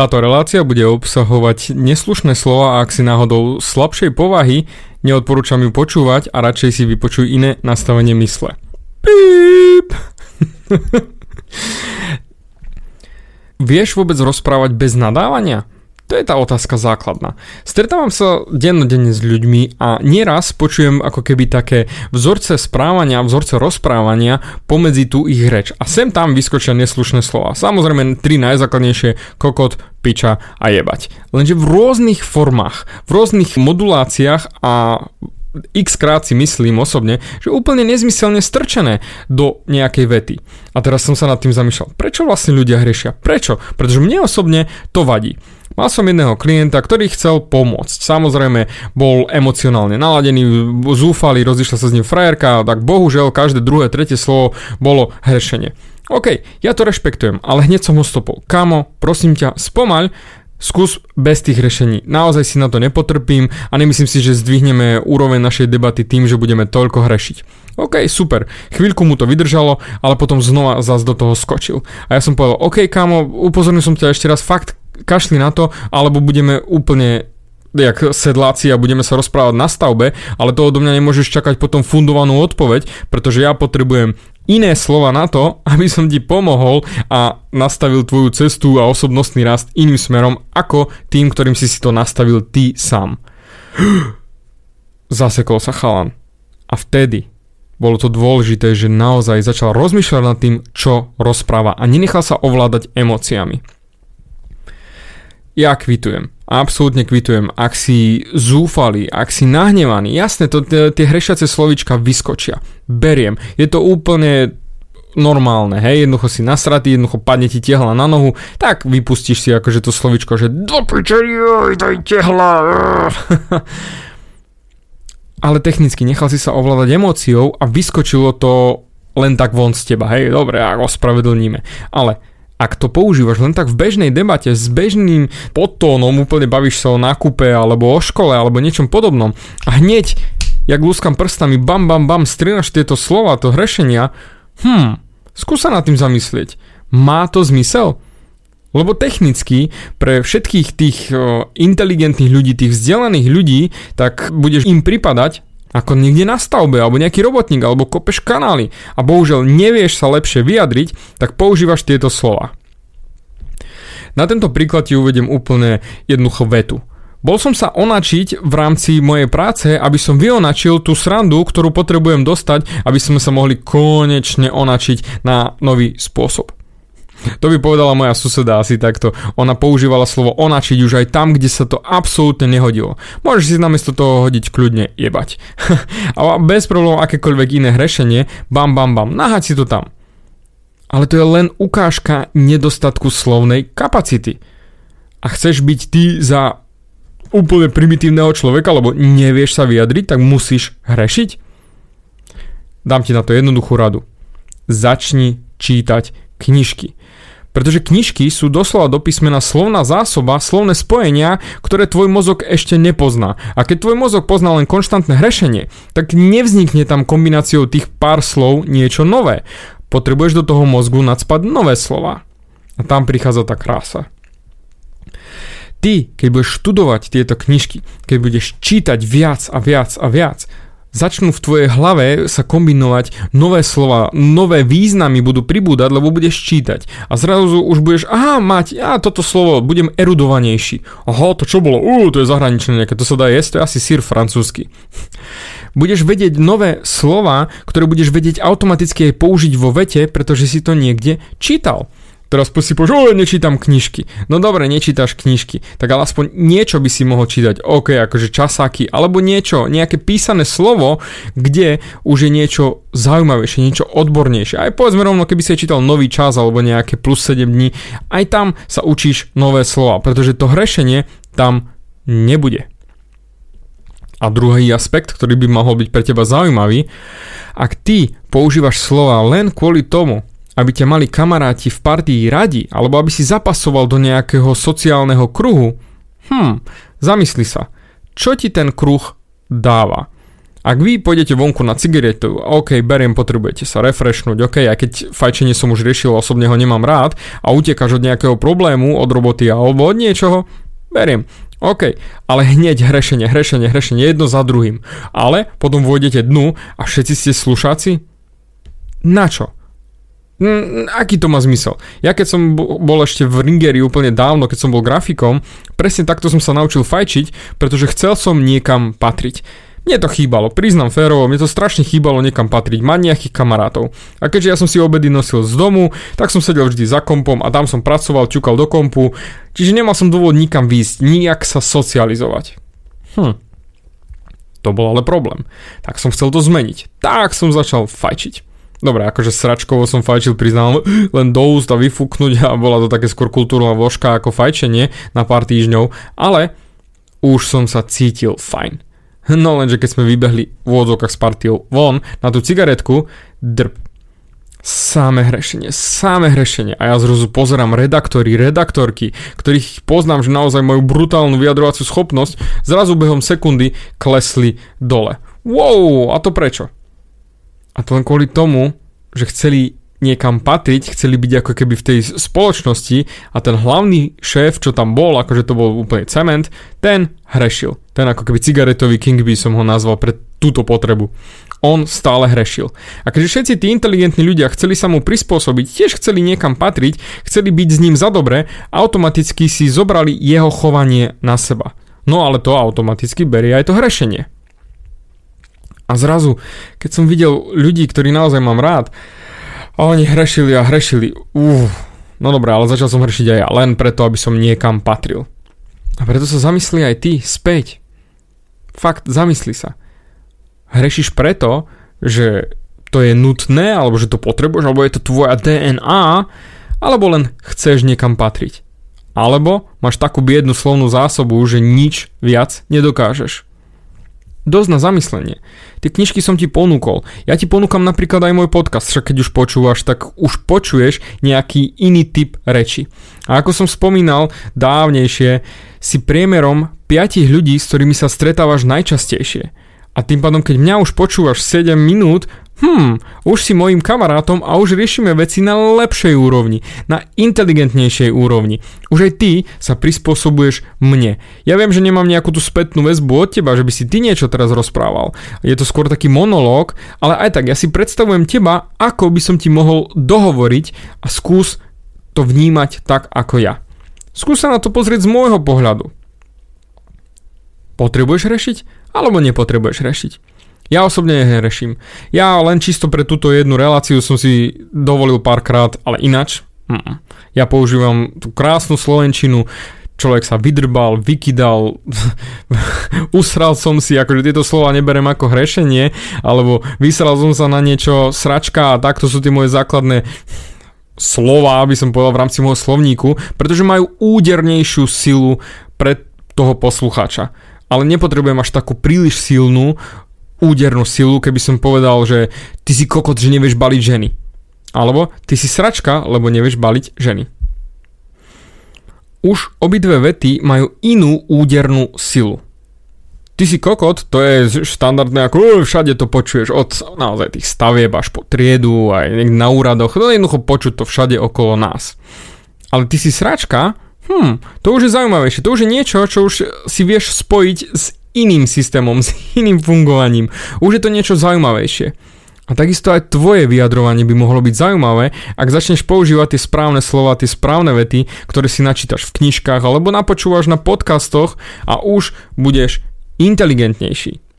Táto relácia bude obsahovať neslušné slova a ak si náhodou slabšej povahy, neodporúčam ju počúvať a radšej si vypočuj iné nastavenie mysle. Píp! Vieš vôbec rozprávať bez nadávania? To je tá otázka základná. Stretávam sa dennodenne s ľuďmi a nieraz počujem ako keby také vzorce správania, vzorce rozprávania pomedzi tú ich reč. A sem tam vyskočia neslušné slova. Samozrejme tri najzákladnejšie kokot, piča a jebať. Lenže v rôznych formách, v rôznych moduláciách a x krát si myslím osobne, že úplne nezmyselne strčené do nejakej vety. A teraz som sa nad tým zamýšľal. Prečo vlastne ľudia hrešia? Prečo? Pretože mne osobne to vadí. Mal som jedného klienta, ktorý chcel pomôcť. Samozrejme, bol emocionálne naladený, zúfalý, rozišla sa s ním frajerka, tak bohužiaľ každé druhé, tretie slovo bolo hrešenie. OK, ja to rešpektujem, ale hneď som ho stopol. Kamo, prosím ťa, spomaľ, skús bez tých riešení. Naozaj si na to nepotrpím a nemyslím si, že zdvihneme úroveň našej debaty tým, že budeme toľko hrešiť. OK, super. Chvíľku mu to vydržalo, ale potom znova zase do toho skočil. A ja som povedal, OK, kámo, upozornil som ťa ešte raz, fakt kašli na to, alebo budeme úplne jak sedláci a budeme sa rozprávať na stavbe, ale to odo mňa nemôžeš čakať potom fundovanú odpoveď, pretože ja potrebujem iné slova na to, aby som ti pomohol a nastavil tvoju cestu a osobnostný rast iným smerom ako tým, ktorým si si to nastavil ty sám. Zasekol sa chalan. A vtedy bolo to dôležité, že naozaj začal rozmýšľať nad tým, čo rozpráva a nenechal sa ovládať emóciami. Ja kvitujem. Absolútne kvitujem. Ak si zúfali, ak si nahnevaný, jasne, to, tie hrešiace slovička vyskočia. Beriem. Je to úplne normálne, hej, jednoducho si nasratý, jednoducho padne ti tehla na nohu, tak vypustíš si akože to slovičko, že do pičeri, daj tehla. Ale technicky nechal si sa ovládať emóciou a vyskočilo to len tak von z teba, hej, dobre, ako ospravedlníme. Ale ak to používaš len tak v bežnej debate s bežným podtónom, úplne bavíš sa o nákupe alebo o škole alebo niečom podobnom a hneď, jak lúskam prstami, bam, bam, bam, strinaš tieto slova, to hrešenia, hm, skús sa nad tým zamyslieť. Má to zmysel? Lebo technicky pre všetkých tých inteligentných ľudí, tých vzdelaných ľudí, tak budeš im pripadať, ako niekde na stavbe, alebo nejaký robotník, alebo kopeš kanály a bohužiaľ nevieš sa lepšie vyjadriť, tak používaš tieto slova. Na tento príklad ti uvedem úplne jednoduchú vetu. Bol som sa onačiť v rámci mojej práce, aby som vyonačil tú srandu, ktorú potrebujem dostať, aby sme sa mohli konečne onačiť na nový spôsob. To by povedala moja suseda asi takto. Ona používala slovo onačiť už aj tam, kde sa to absolútne nehodilo. Môžeš si namiesto toho hodiť kľudne jebať. a bez problémov akékoľvek iné hrešenie, bam bam bam, nahať si to tam. Ale to je len ukážka nedostatku slovnej kapacity. A chceš byť ty za úplne primitívneho človeka, lebo nevieš sa vyjadriť, tak musíš hrešiť? Dám ti na to jednoduchú radu. Začni čítať knižky. Pretože knižky sú doslova do písmena slovná zásoba, slovné spojenia, ktoré tvoj mozog ešte nepozná. A keď tvoj mozog pozná len konštantné hrešenie, tak nevznikne tam kombináciou tých pár slov niečo nové. Potrebuješ do toho mozgu nadspať nové slova. A tam prichádza tá krása. Ty, keď budeš študovať tieto knižky, keď budeš čítať viac a viac a viac, začnú v tvojej hlave sa kombinovať nové slova, nové významy budú pribúdať, lebo budeš čítať. A zrazu už budeš, aha, mať, ja toto slovo, budem erudovanejší. Aha, to čo bolo? Ú, to je zahraničné nejaké, to sa dá jesť, to je asi sír francúzsky. Budeš vedieť nové slova, ktoré budeš vedieť automaticky aj použiť vo vete, pretože si to niekde čítal. Teraz si povieš, o, nečítam knižky. No dobre, nečítaš knižky, tak ale aspoň niečo by si mohol čítať. OK, akože časáky, alebo niečo, nejaké písané slovo, kde už je niečo zaujímavejšie, niečo odbornejšie. Aj povedzme rovno, keby si čítal nový čas alebo nejaké plus 7 dní, aj tam sa učíš nové slova, pretože to hrešenie tam nebude. A druhý aspekt, ktorý by mohol byť pre teba zaujímavý, ak ty používaš slova len kvôli tomu, aby ťa mali kamaráti v partii radi, alebo aby si zapasoval do nejakého sociálneho kruhu, hm, zamysli sa, čo ti ten kruh dáva. Ak vy pôjdete vonku na cigaretu, OK, beriem, potrebujete sa refreshnúť, OK, aj keď fajčenie som už riešil, osobne ho nemám rád a utekáš od nejakého problému, od roboty alebo od niečoho, beriem. OK, ale hneď hrešenie, hrešenie, hrešenie, jedno za druhým. Ale potom vôjdete dnu a všetci ste slušáci? Na čo? Mm, aký to má zmysel? Ja keď som bol ešte v Ringeri úplne dávno, keď som bol grafikom, presne takto som sa naučil fajčiť, pretože chcel som niekam patriť. Mne to chýbalo, priznám férovo, mne to strašne chýbalo niekam patriť, mať nejakých kamarátov. A keďže ja som si obedy nosil z domu, tak som sedel vždy za kompom a tam som pracoval, čukal do kompu, čiže nemal som dôvod nikam výjsť, nijak sa socializovať. Hm. To bol ale problém. Tak som chcel to zmeniť. Tak som začal fajčiť. Dobre, akože sračkovo som fajčil, priznám, len do úst a vyfúknuť a bola to také skôr kultúrna vložka ako fajčenie na pár týždňov, ale už som sa cítil fajn. No lenže keď sme vybehli v úvodzovkách s partiou von na tú cigaretku, drb. Sáme hrešenie, sáme hrešenie. A ja zrazu pozerám redaktori, redaktorky, ktorých poznám, že naozaj majú brutálnu vyjadrovaciu schopnosť, zrazu behom sekundy klesli dole. Wow, a to prečo? A to len kvôli tomu, že chceli niekam patriť, chceli byť ako keby v tej spoločnosti a ten hlavný šéf, čo tam bol, akože to bol úplne cement, ten hrešil. Ten ako keby cigaretový king by som ho nazval pre túto potrebu. On stále hrešil. A keďže všetci tí inteligentní ľudia chceli sa mu prispôsobiť, tiež chceli niekam patriť, chceli byť s ním za dobre, automaticky si zobrali jeho chovanie na seba. No ale to automaticky berie aj to hrešenie. A zrazu, keď som videl ľudí, ktorí naozaj mám rád, a oni hrešili a hrešili, uf, no dobré, ale začal som hrešiť aj ja, len preto, aby som niekam patril. A preto sa zamyslí aj ty späť. Fakt, zamysli sa. Hrešiš preto, že to je nutné, alebo že to potrebuješ, alebo je to tvoja DNA, alebo len chceš niekam patriť. Alebo máš takú biednu slovnú zásobu, že nič viac nedokážeš. Dosť na zamyslenie. Tie knižky som ti ponúkol. Ja ti ponúkam napríklad aj môj podcast, však keď už počúvaš, tak už počuješ nejaký iný typ reči. A ako som spomínal dávnejšie, si priemerom 5 ľudí, s ktorými sa stretávaš najčastejšie. A tým pádom, keď mňa už počúvaš 7 minút, hmm, už si mojim kamarátom a už riešime veci na lepšej úrovni, na inteligentnejšej úrovni. Už aj ty sa prispôsobuješ mne. Ja viem, že nemám nejakú tú spätnú väzbu od teba, že by si ty niečo teraz rozprával. Je to skôr taký monológ, ale aj tak, ja si predstavujem teba, ako by som ti mohol dohovoriť a skús to vnímať tak ako ja. Skús sa na to pozrieť z môjho pohľadu. Potrebuješ rešiť? Alebo nepotrebuješ rešiť? Ja osobne nereším. Ja len čisto pre túto jednu reláciu som si dovolil párkrát, ale inač. Ja používam tú krásnu slovenčinu, človek sa vydrbal, vykydal, usral som si, akože tieto slova neberem ako hrešenie, alebo vysral som sa na niečo, sračka a takto sú tie moje základné slova, aby som povedal v rámci môjho slovníku, pretože majú údernejšiu silu pre toho poslucháča. Ale nepotrebujem až takú príliš silnú, údernú silu, keby som povedal, že ty si kokot, že nevieš baliť ženy. Alebo ty si sračka, lebo nevieš baliť ženy. Už obidve vety majú inú údernú silu. Ty si kokot, to je štandardné, ako všade to počuješ, od naozaj tých stavieb až po triedu, aj na úradoch, no jednoducho počuť to všade okolo nás. Ale ty si sračka, hm, to už je zaujímavejšie, to už je niečo, čo už si vieš spojiť s iným systémom, s iným fungovaním. Už je to niečo zaujímavejšie. A takisto aj tvoje vyjadrovanie by mohlo byť zaujímavé, ak začneš používať tie správne slova, tie správne vety, ktoré si načítaš v knižkách alebo napočúvaš na podcastoch a už budeš inteligentnejší.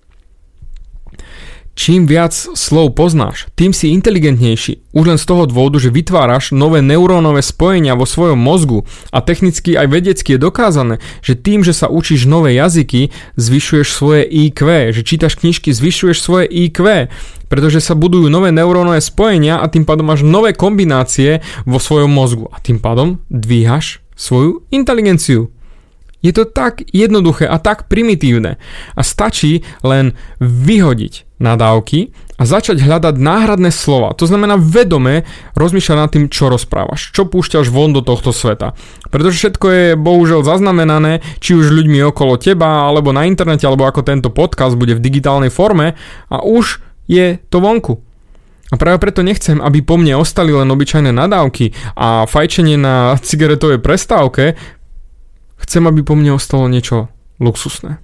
Čím viac slov poznáš, tým si inteligentnejší. Už len z toho dôvodu, že vytváraš nové neurónové spojenia vo svojom mozgu a technicky aj vedecky je dokázané, že tým, že sa učíš nové jazyky, zvyšuješ svoje IQ, že čítaš knižky, zvyšuješ svoje IQ, pretože sa budujú nové neurónové spojenia a tým pádom máš nové kombinácie vo svojom mozgu a tým pádom dvíhaš svoju inteligenciu. Je to tak jednoduché a tak primitívne. A stačí len vyhodiť nadávky a začať hľadať náhradné slova. To znamená vedome rozmýšľať nad tým, čo rozprávaš, čo púšťaš von do tohto sveta. Pretože všetko je bohužiaľ zaznamenané, či už ľuďmi okolo teba, alebo na internete, alebo ako tento podcast bude v digitálnej forme a už je to vonku. A práve preto nechcem, aby po mne ostali len obyčajné nadávky a fajčenie na cigaretovej prestávke. Chcem, aby po mne ostalo niečo luxusné.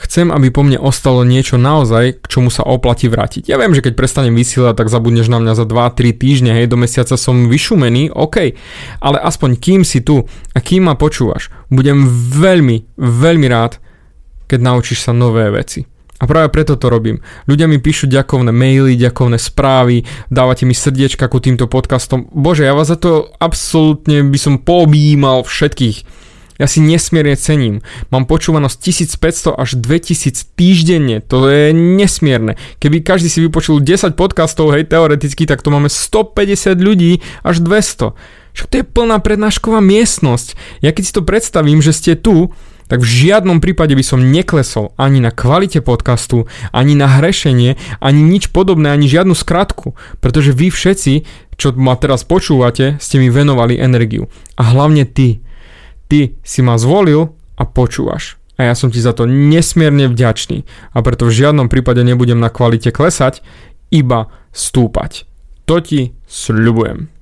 Chcem, aby po mne ostalo niečo naozaj, k čomu sa oplatí vrátiť. Ja viem, že keď prestanem vysielať, tak zabudneš na mňa za 2-3 týždne, hej, do mesiaca som vyšumený, OK, ale aspoň kým si tu a kým ma počúvaš, budem veľmi, veľmi rád, keď naučíš sa nové veci. A práve preto to robím. Ľudia mi píšu ďakovné maily, ďakovné správy, dávate mi srdiečka ku týmto podcastom. Bože, ja vás za to absolútne by som poobímal všetkých ja si nesmierne cením. Mám počúvanosť 1500 až 2000 týždenne. To je nesmierne. Keby každý si vypočul 10 podcastov, hej, teoreticky, tak to máme 150 ľudí až 200. Však to je plná prednášková miestnosť. Ja keď si to predstavím, že ste tu, tak v žiadnom prípade by som neklesol ani na kvalite podcastu, ani na hrešenie, ani nič podobné, ani žiadnu skratku, pretože vy všetci, čo ma teraz počúvate, ste mi venovali energiu. A hlavne ty. Ty si ma zvolil a počúvaš. A ja som ti za to nesmierne vďačný. A preto v žiadnom prípade nebudem na kvalite klesať, iba stúpať. To ti sľubujem.